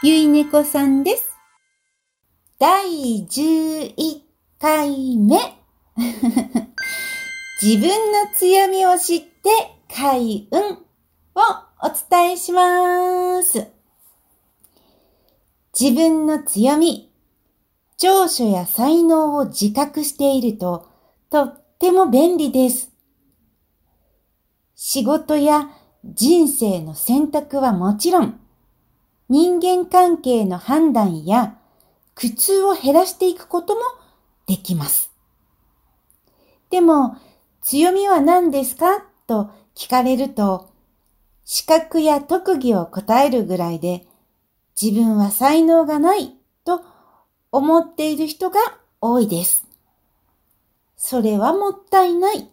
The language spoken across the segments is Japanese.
ゆいねこさんです。第11回目。自分の強みを知って開運をお伝えします。自分の強み、長所や才能を自覚しているととっても便利です。仕事や人生の選択はもちろん、人間関係の判断や苦痛を減らしていくこともできます。でも、強みは何ですかと聞かれると、資格や特技を答えるぐらいで、自分は才能がないと思っている人が多いです。それはもったいない。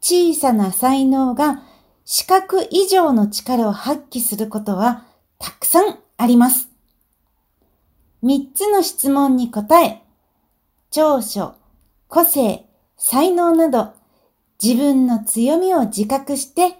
小さな才能が資格以上の力を発揮することはたくさんあります。三つの質問に答え、長所、個性、才能など自分の強みを自覚して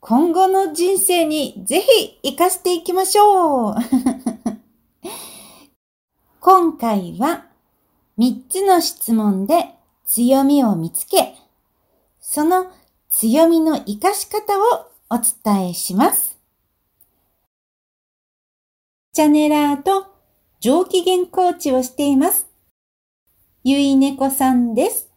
今後の人生にぜひ活かしていきましょう。今回は三つの質問で強みを見つけ、その強みの活かし方をお伝えします。チャネラーと上機嫌コーチをしています。ゆいねこさんです。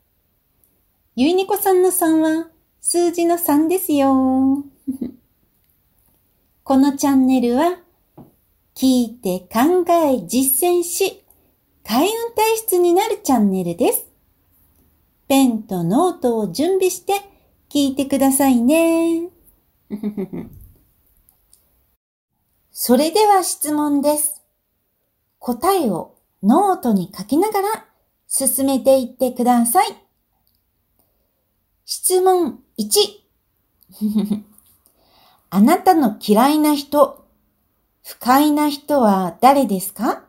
ゆいねこさんの3は数字の3ですよ。このチャンネルは聞いて考え実践し開運体質になるチャンネルです。ペンとノートを準備して聞いてくださいね。それでは質問です。答えをノートに書きながら進めていってください。質問1。あなたの嫌いな人、不快な人は誰ですか？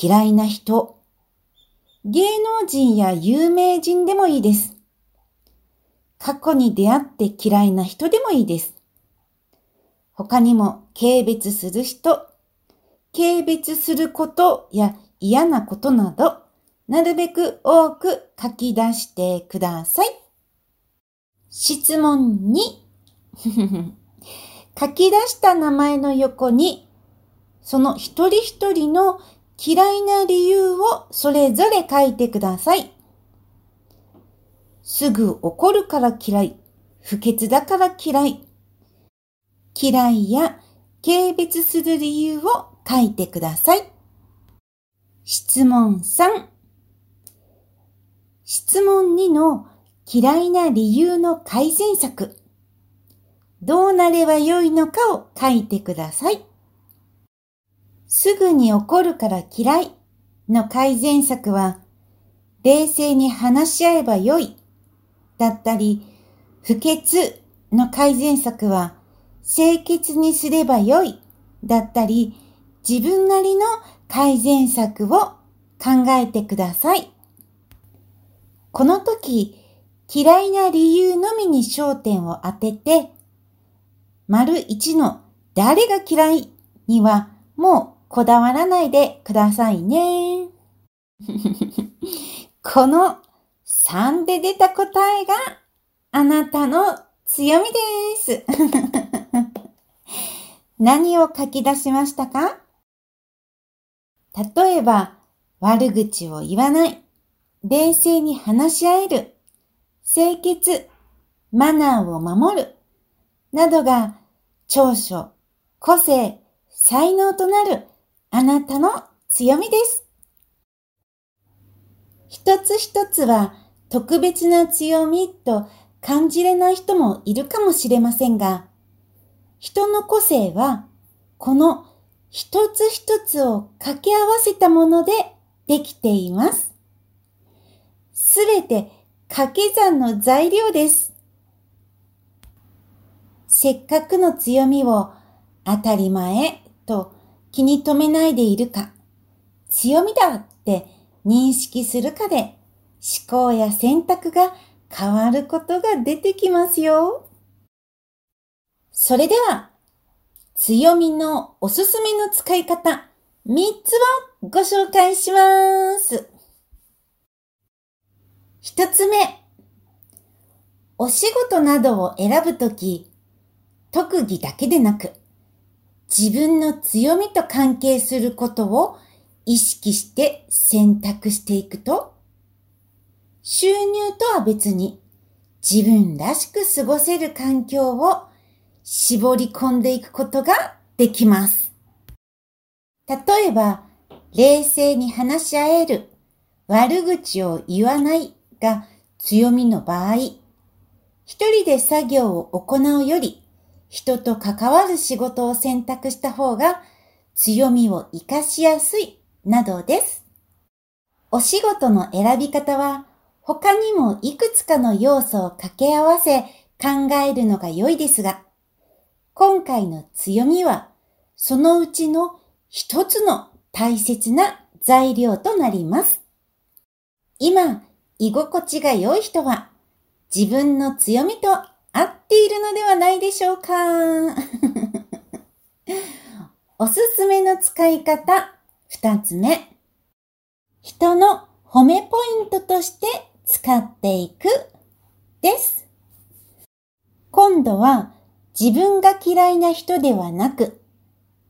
嫌いな人、芸能人や有名人でもいいです。過去に出会って嫌いな人でもいいです。他にも軽蔑する人、軽蔑することや嫌なことなど、なるべく多く書き出してください。質問2。書き出した名前の横に、その一人一人の嫌いな理由をそれぞれ書いてください。すぐ怒るから嫌い、不潔だから嫌い。嫌いや軽蔑する理由を書いてください。質問3。質問2の嫌いな理由の改善策。どうなればよいのかを書いてください。すぐに怒るから嫌い。の改善策は、冷静に話し合えばよい。だったり、不潔。の改善策は、清潔にすればよい。だったり、自分なりの改善策を考えてください。この時、嫌いな理由のみに焦点を当てて、丸1の誰が嫌いにはもうこだわらないでくださいね。この3で出た答えがあなたの強みです。何を書き出しましたか？例えば、悪口を言わない、冷静に話し合える、清潔、マナーを守る、などが長所、個性、才能となる。あなたの強みです。一つ一つは特別な強みと感じれない人もいるかもしれませんが、人の個性はこの一つ一つを掛け合わせたものでできています。すべて掛け算の材料です。せっかくの強みを当たり前と気に留めないでいるか、強みだって認識するかで思考や選択が変わることが出てきますよ。それでは、強みのおすすめの使い方3つをご紹介します。1つ目、お仕事などを選ぶとき、特技だけでなく、自分の強みと関係することを意識して選択していくと、収入とは別に自分らしく過ごせる環境を絞り込んでいくことができます。例えば、冷静に話し合える、悪口を言わないが強みの場合、一人で作業を行うより、人と関わる仕事を選択した方が強みを活かしやすいなどです。お仕事の選び方は他にもいくつかの要素を掛け合わせ考えるのが良いですが、今回の強みはそのうちの一つの大切な材料となります。今、居心地が良い人は自分の強みとっているのではないでしょうか おすすめの使い方二つ目。人の褒めポイントとして使っていくです。今度は自分が嫌いな人ではなく、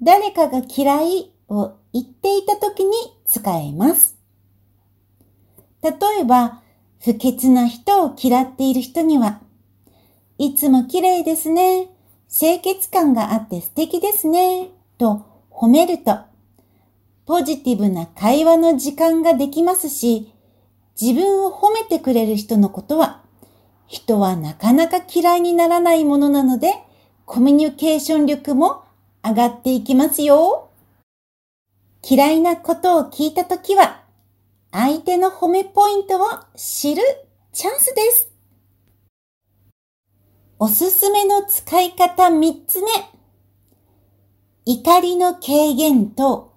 誰かが嫌いを言っていた時に使えます。例えば、不潔な人を嫌っている人には、いつも綺麗ですね。清潔感があって素敵ですね。と褒めるとポジティブな会話の時間ができますし、自分を褒めてくれる人のことは、人はなかなか嫌いにならないものなので、コミュニケーション力も上がっていきますよ。嫌いなことを聞いたときは、相手の褒めポイントを知るチャンスです。おすすめの使い方3つ目。怒りの軽減と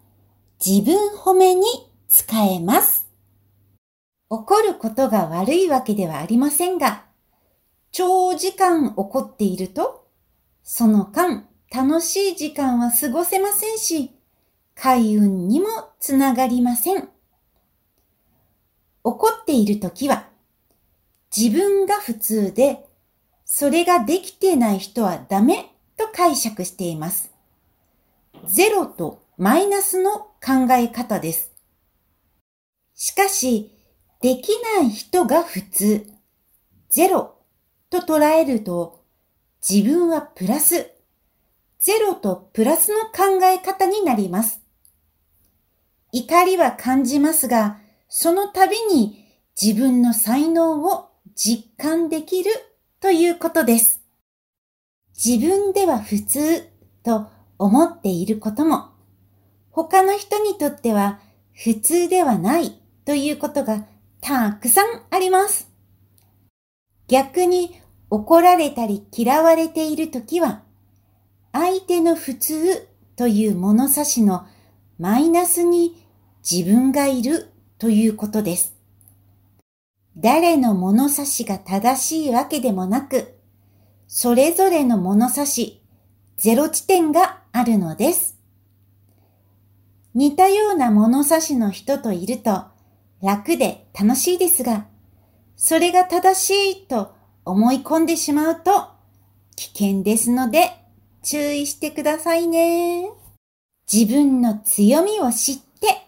自分褒めに使えます。怒ることが悪いわけではありませんが、長時間怒っていると、その間楽しい時間は過ごせませんし、開運にもつながりません。怒っているときは、自分が普通で、それができてない人はダメと解釈しています。ゼロとマイナスの考え方です。しかし、できない人が普通、ゼロと捉えると、自分はプラス、ゼロとプラスの考え方になります。怒りは感じますが、その度に自分の才能を実感できるということです。自分では普通と思っていることも他の人にとっては普通ではないということがたくさんあります。逆に怒られたり嫌われているときは、相手の普通という物差しのマイナスに自分がいるということです。誰の物差しが正しいわけでもなく、それぞれの物差し、ゼロ地点があるのです。似たような物差しの人といると楽で楽しいですが、それが正しいと思い込んでしまうと危険ですので注意してくださいね。自分の強みを知って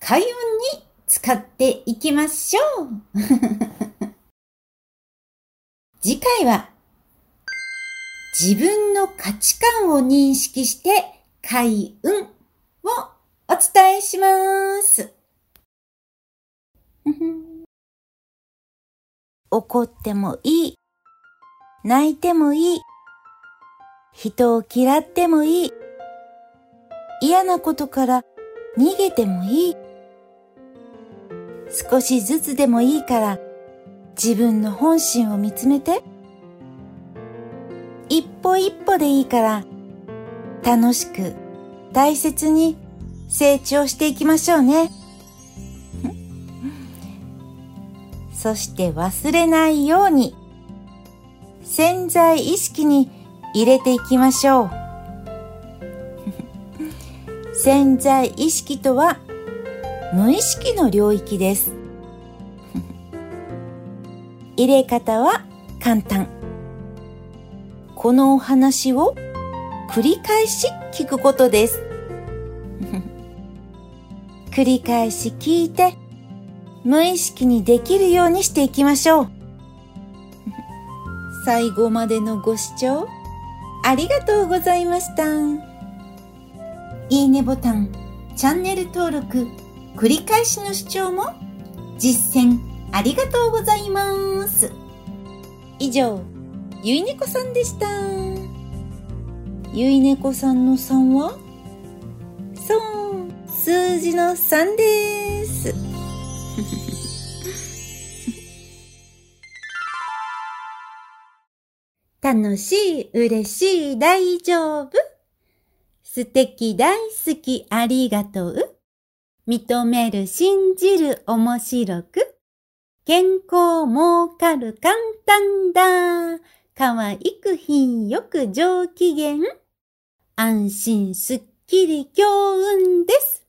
開運に使っていきましょう。次回は自分の価値観を認識して開運をお伝えします。怒ってもいい。泣いてもいい。人を嫌ってもいい。嫌なことから逃げてもいい。少しずつでもいいから自分の本心を見つめて。一歩一歩でいいから楽しく大切に成長していきましょうね。そして忘れないように潜在意識に入れていきましょう。潜在意識とは無意識の領域です。入れ方は簡単。このお話を繰り返し聞くことです。繰り返し聞いて無意識にできるようにしていきましょう。最後までのご視聴ありがとうございました。いいねボタン、チャンネル登録、繰り返しの視聴も実践ありがとうございます。以上、ゆいねこさんでした。ゆいねこさんの3はそう、数字の3です。楽しい、嬉しい、大丈夫。素敵、大好き、ありがとう。認める、信じる、面白く。健康、儲かる、簡単だ。可愛く、品よく、上機嫌。安心、すっきり、強運です。